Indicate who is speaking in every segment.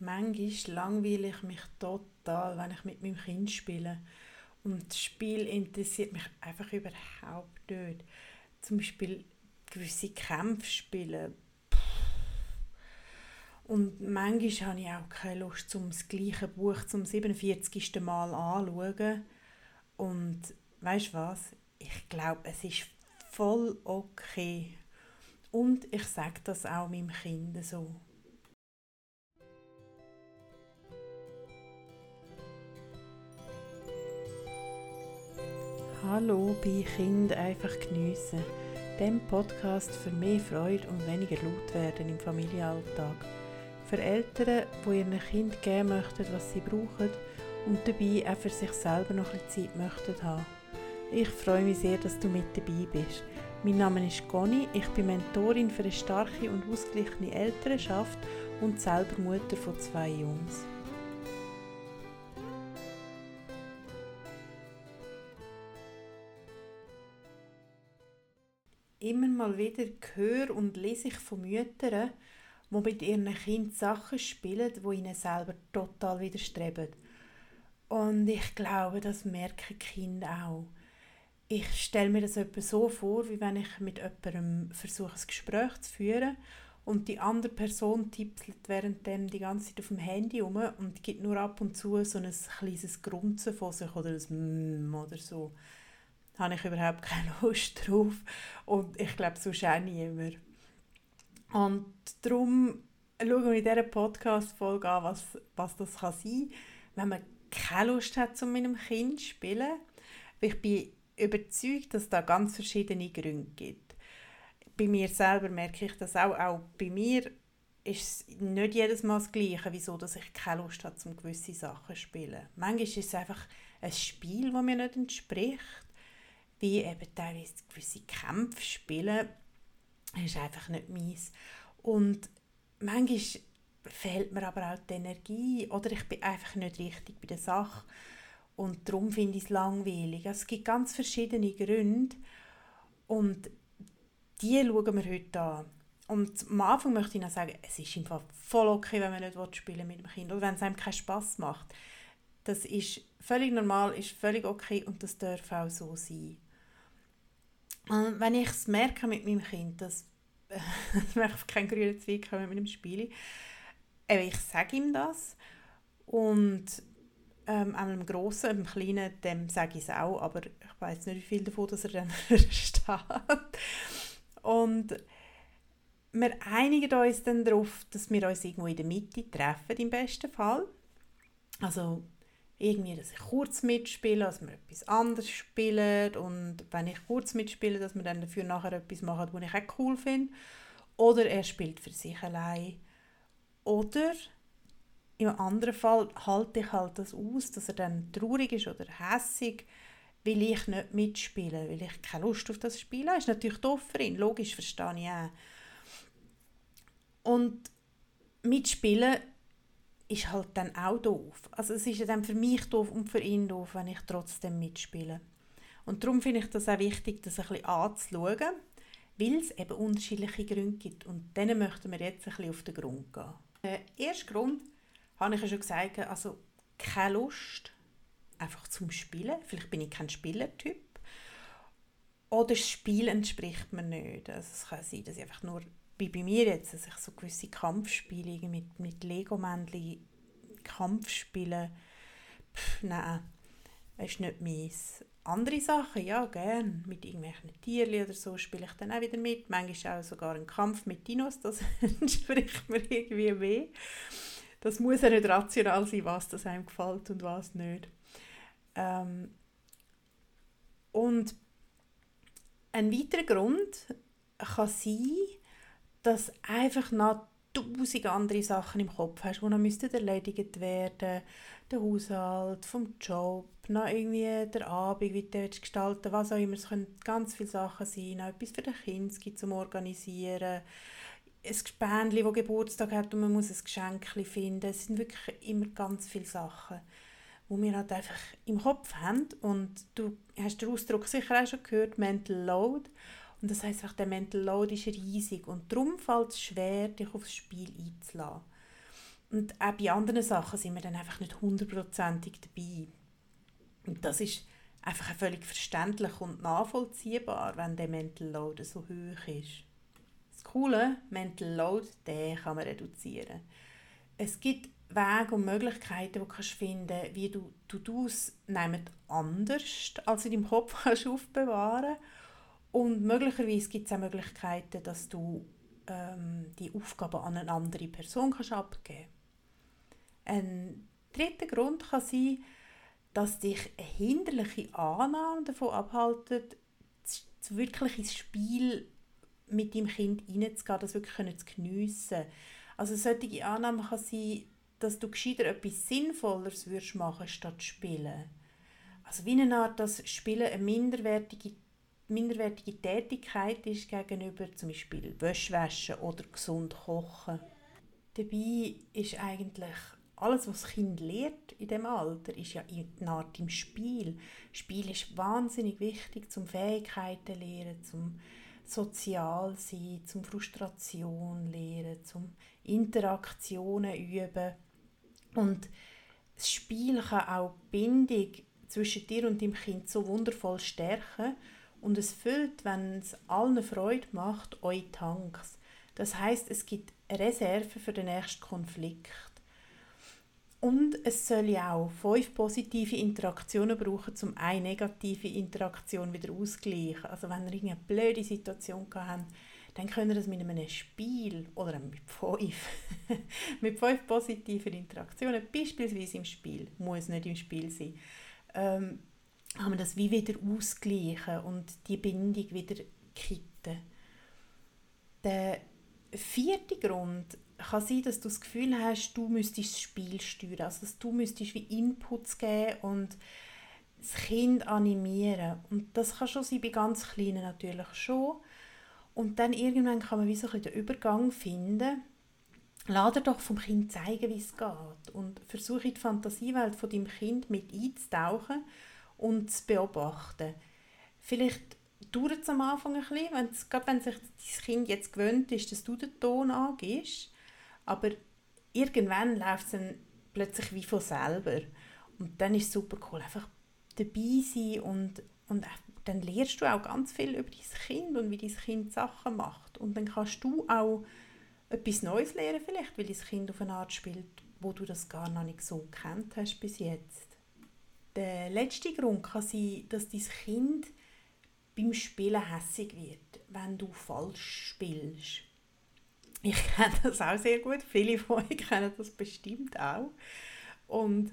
Speaker 1: Manchmal langweile ich mich total, wenn ich mit meinem Kind spiele. Und das Spiel interessiert mich einfach überhaupt nicht. Zum Beispiel gewisse Kämpfe spielen. Und manchmal habe ich auch keine Lust, um das gleiche Buch zum 47. Mal anzuschauen. Und weißt du was? Ich glaube, es ist voll okay. Und ich sage das auch meinem Kind so. Hallo bei Kind einfach geniessen, dem Podcast für mehr Freude und weniger laut werden im Familienalltag. Für Eltern, die ihren Kind geben möchten, was sie brauchen und dabei auch für sich selber noch ein Zeit möchten haben. Ich freue mich sehr, dass du mit dabei bist. Mein Name ist Conny, ich bin Mentorin für eine starke und ausgeglichene Elternschaft und selber Mutter von zwei Jungs. Immer mal wieder höre und lese ich von Müttern, die mit ihren Kindern Sachen spielen, die ihnen selber total widerstreben. Und ich glaube, das merken Kinder auch. Ich stelle mir das etwa so vor, wie wenn ich mit jemandem versuche, ein Gespräch zu führen und die andere Person tippelt währenddem die ganze Zeit auf dem Handy um und gibt nur ab und zu so ein kleines Grunzen von sich oder ein «Mm» oder so. Habe ich überhaupt keine Lust drauf und ich glaube, so auch niemand. Und darum schauen wir in dieser Podcast-Folge an, was, was das kann sein kann, wenn man keine Lust hat, um mit einem Kind zu spielen. Ich bin überzeugt, dass es da ganz verschiedene Gründe gibt. Bei mir selber merke ich das auch. Auch bei mir ist es nicht jedes Mal das Gleiche, wieso dass ich keine Lust habe, um gewisse Sachen zu spielen. Manchmal ist es einfach ein Spiel, das mir nicht entspricht. Wie eben teilweise gewisse Kämpfe spielen, ist einfach nicht meins. Und manchmal fehlt mir aber auch die Energie oder ich bin einfach nicht richtig bei der Sache und darum finde ich es langweilig. Also es gibt ganz verschiedene Gründe und die schauen wir heute an. Und am Anfang möchte ich noch sagen, es ist einfach voll okay, wenn man nicht spielen mit dem Kind oder wenn es einem keinen Spass macht. Das ist völlig normal, ist völlig okay und das darf auch so sein. Wenn ich es merke mit meinem Kind, dass ich auf keinen grünen Zweig kommen mit dem Spiel, ich sage ihm das und ähm, einem Grossen, einem Kleinen, dem sage ich es auch, aber ich weiß nicht, wie viel davon dass er dann versteht. Und wir einigen uns dann darauf, dass wir uns irgendwo in der Mitte treffen, im besten Fall. Also irgendwie, dass ich kurz mitspiele, dass wir etwas anderes spielen und wenn ich kurz mitspiele, dass wir dann dafür nachher etwas machen, was ich auch cool finde. Oder er spielt für sich allein. Oder im anderen Fall halte ich halt das aus, dass er dann traurig ist oder hässig, weil ich nicht mitspiele, weil ich keine Lust auf das Spiel habe. Ist natürlich doof für ihn, logisch, verstehe ich auch. Und mitspielen ist halt dann auch doof. Also es ist dann für mich doof und für ihn doof, wenn ich trotzdem mitspiele. Und darum finde ich das auch wichtig, das ein bisschen anzuschauen, weil es eben unterschiedliche Gründe gibt. Und denen möchten wir jetzt ein bisschen auf den Grund gehen. Der erste Grund habe ich ja schon gesagt, also keine Lust einfach zum Spielen. Vielleicht bin ich kein Spielertyp. Oder das Spiel entspricht mir nicht. Also es kann sein, dass ich einfach nur, wie bei mir jetzt, dass ich so gewisse Kampfspiele mit, mit Lego-Männchen Kampfspiele, Pff, nein, ist nicht meins. Andere Sachen, ja, gern. Mit irgendwelchen Tieren oder so spiele ich dann auch wieder mit. Manchmal auch sogar ein Kampf mit Dinos, das entspricht mir irgendwie mehr das muss ja nicht rational sein, was das einem gefällt und was nicht. Ähm, und ein weiterer Grund kann sein, dass einfach noch tausend andere Sachen im Kopf hast, die noch müssten erledigt werden Der Haushalt, vom Job, noch irgendwie der Abend, wie du gestalten was auch immer. Es können ganz viele Sachen sein. Noch etwas für die Kinder zum Organisieren ein Spänchen, das Geburtstag hat und man muss ein Geschenk finden. Es sind wirklich immer ganz viele Sachen, die wir halt einfach im Kopf haben. Und du hast den Ausdruck sicher auch schon gehört, Mental Load. Und das heisst, der Mental Load ist riesig und darum fällt es schwer, dich aufs Spiel einzulassen. Und auch bei anderen Sachen sind wir dann einfach nicht hundertprozentig dabei. Und das ist einfach völlig verständlich und nachvollziehbar, wenn der Mental Load so hoch ist. Das Coole, Mental Load, den kann man reduzieren. Es gibt Wege und Möglichkeiten, die du kannst wie du To-Dos anders als in deinem Kopf kannst aufbewahren Und möglicherweise gibt es auch Möglichkeiten, dass du ähm, die Aufgaben an eine andere Person kannst abgeben Ein dritter Grund kann sein, dass dich eine hinderliche Annahme davon abhalten, wirklich ins Spiel mit deinem Kind hineinzugehen, das wirklich zu geniessen. Also solche Annahme kann sein, dass du gescheiter etwas Sinnvolleres würdest machen statt spielen. Also wie eine Art, dass Spielen eine minderwertige, minderwertige Tätigkeit ist gegenüber zum Beispiel Wäschwäschen oder gesund kochen. Dabei ist eigentlich alles, was das Kind lernt in dem Alter, ist ja in einer Art im Spiel. Spiel ist wahnsinnig wichtig zum Fähigkeiten lernen, zum sozial sein, zum Frustration lernen, zum Interaktionen üben. Und das Spiel kann auch die Bindung zwischen dir und dem Kind so wundervoll stärken und es füllt, wenn es allen Freude macht, eure Tanks. Das heißt, es gibt Reserven für den nächsten Konflikt. Und es soll ja auch fünf positive Interaktionen brauchen, um eine negative Interaktion wieder auszugleichen. Also wenn ihr eine blöde Situation habt, dann könnt ihr das mit einem Spiel oder mit fünf, mit fünf positiven Interaktionen, beispielsweise im Spiel, muss nicht im Spiel sein, ähm, haben wir das wie wieder ausgleichen und die Bindung wieder kitten. Der vierte Grund kann sein, dass du das Gefühl hast, du müsstest das Spiel steuern, also dass du müsstest wie Inputs geben und das Kind animieren. Und das kann schon sein, bei ganz Kleinen natürlich schon, und dann irgendwann kann man wie so ein den Übergang finden. Dir doch vom Kind zeigen, wie es geht. Und versuche in die Fantasiewelt von deinem Kind mit einzutauchen und zu beobachten. Vielleicht dauert es am Anfang ein bisschen, wenn's, gerade wenn sich dein Kind jetzt gewöhnt ist, dass du den Ton angibst. Aber irgendwann läuft es plötzlich wie von selber. Und dann ist es super cool, einfach dabei sein und, und dann lernst du auch ganz viel über dein Kind und wie dein Kind Sachen macht. Und dann kannst du auch etwas Neues lernen vielleicht, weil dein Kind auf eine Art spielt, wo du das gar noch nicht so kennt hast bis jetzt. Der letzte Grund kann sein, dass dein Kind beim Spielen hässig wird, wenn du falsch spielst. Ich kenne das auch sehr gut, viele von euch kennen das bestimmt auch. Und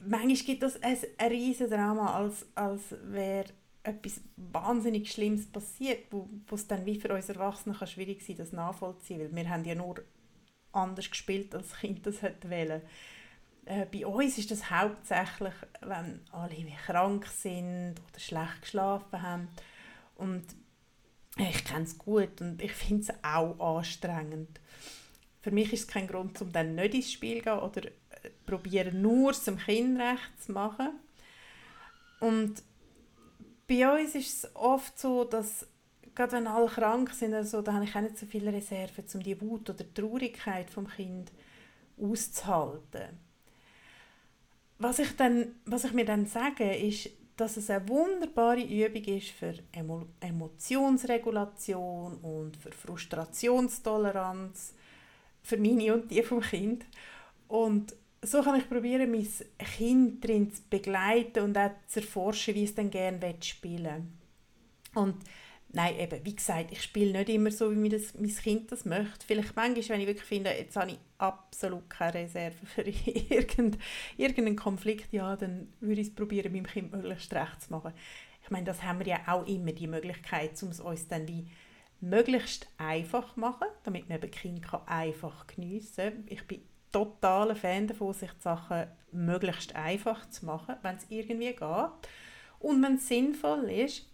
Speaker 1: manchmal gibt es ein, ein riesen Drama, als, als wäre etwas wahnsinnig Schlimmes passiert, wo, es dann wie für uns Erwachsene kann schwierig sein das nachvollziehen, weil wir haben ja nur anders gespielt, als Kind das hätte wollen. Äh, bei uns ist das hauptsächlich, wenn alle krank sind oder schlecht geschlafen haben und ich kenne es gut und ich finde es auch anstrengend. Für mich ist es kein Grund, um dann nicht ins Spiel zu gehen oder probieren nur zum Kind recht zu machen. Und bei uns ist es oft so, dass gerade wenn alle krank sind, also, da habe ich auch nicht so viele Reserven, um die Wut oder die Traurigkeit vom Kind auszuhalten. Was ich, dann, was ich mir dann sage, ist, dass es eine wunderbare Übung ist für Emo Emotionsregulation und für Frustrationstoleranz, für meine und die vom Kind. Und so kann ich probieren, mein Kind darin zu begleiten und auch zu erforschen, wie es dann gerne spielen Und nein, eben, wie gesagt, ich spiele nicht immer so, wie mein Kind das möchte. Vielleicht manchmal, wenn ich wirklich finde, jetzt habe ich absolut keine Reserve für irgendeinen Konflikt, ja, dann würde ich es probieren, meinem Kind möglichst recht zu machen. Ich meine, das haben wir ja auch immer, die Möglichkeit, um es uns dann wie möglichst einfach zu machen, damit man eben Kind kann einfach geniessen kann. Ich bin totaler Fan davon, sich die Sachen möglichst einfach zu machen, wenn es irgendwie geht. Und wenn es sinnvoll ist.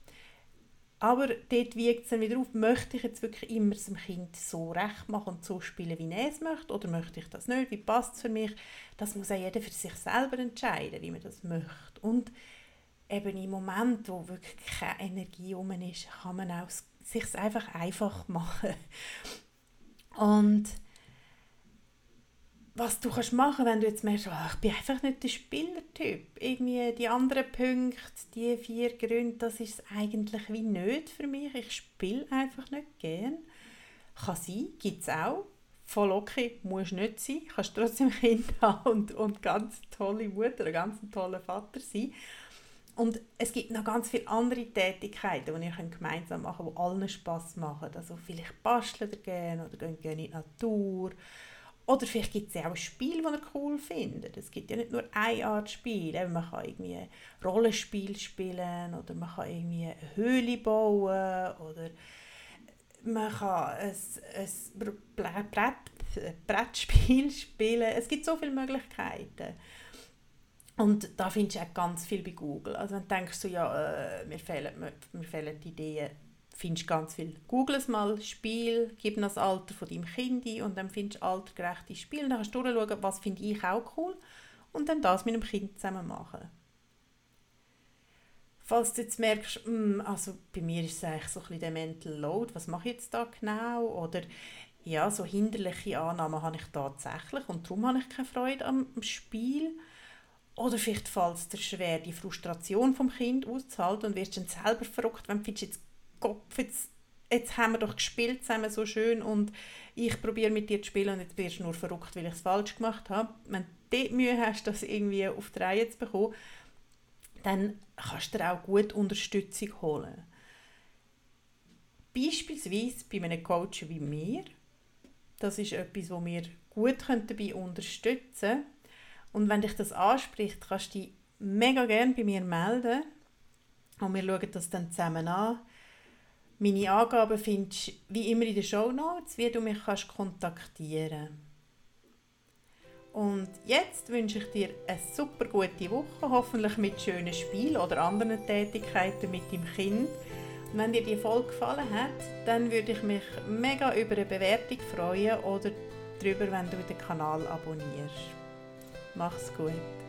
Speaker 1: Aber dort wiegt es dann wieder auf, möchte ich jetzt wirklich immer dem Kind so recht machen und so spielen, wie er es möchte, oder möchte ich das nicht, wie passt es für mich? Das muss auch jeder für sich selber entscheiden, wie man das möchte. Und eben im Moment, wo wirklich keine Energie rum ist, kann man auch sich einfach einfach machen. Und was du kannst machen, wenn du jetzt merkst, oh, ich bin einfach nicht der Spielertyp. Irgendwie die anderen Punkte, die vier Gründe, das ist eigentlich wie nicht für mich. Ich spiele einfach nicht gern. Kann sein, gibt es auch. Voll okay, muss nicht sein. Kannst trotzdem Kind haben und, und ganz tolle Mutter, ganz toller Vater sein. Und es gibt noch ganz viele andere Tätigkeiten, die ihr gemeinsam machen könnt, die allen Spass machen. Also vielleicht basteln ihr oder gehen in die Natur oder vielleicht gibt es ja auch ein Spiel, das ihr cool findet. Es gibt ja nicht nur eine Art Spiel. Man kann irgendwie ein Rollenspiel spielen oder man kann irgendwie eine Höhle bauen oder man kann ein, ein Brett, Brettspiel spielen. Es gibt so viele Möglichkeiten. Und da findest du auch ganz viel bei Google. Also wenn du denkst, so, ja, äh, mir, fehlen, mir, fehlen Ideen, findest ganz viel. Google es mal, Spiel, gib das Alter von deinem Kind ein und dann findest du altergerechte Spiele. Dann kannst du durchschauen, was finde ich auch cool und dann das mit dem Kind zusammen machen. Falls du jetzt merkst, hm, also bei mir ist es eigentlich so ein der Mental Load, was mache ich jetzt da genau? Oder ja, so hinderliche Annahmen habe ich tatsächlich und darum habe ich keine Freude am Spiel. Oder vielleicht fällt es dir schwer, die Frustration vom Kind auszuhalten und wirst dann selber verrückt, wenn du jetzt Kopf, jetzt, jetzt haben wir doch gespielt zusammen so schön und ich probiere mit dir zu spielen und jetzt wirst du nur verrückt, weil ich es falsch gemacht habe. Wenn du dort Mühe hast, das irgendwie auf die Reihe zu bekommen, dann kannst du dir auch gut Unterstützung holen. Beispielsweise bei einem Coach wie mir. Das ist etwas, wo wir gut dabei unterstützen können. Und wenn dich das anspricht, kannst du dich mega gerne bei mir melden. Und wir schauen das dann zusammen an. Meine Angaben findest du wie immer in den Show Notes, wie du mich kannst kontaktieren Und jetzt wünsche ich dir eine super gute Woche, hoffentlich mit schönen Spielen oder anderen Tätigkeiten mit deinem Kind. Und wenn dir die Folge gefallen hat, dann würde ich mich mega über eine Bewertung freuen oder darüber, wenn du den Kanal abonnierst. Mach's gut.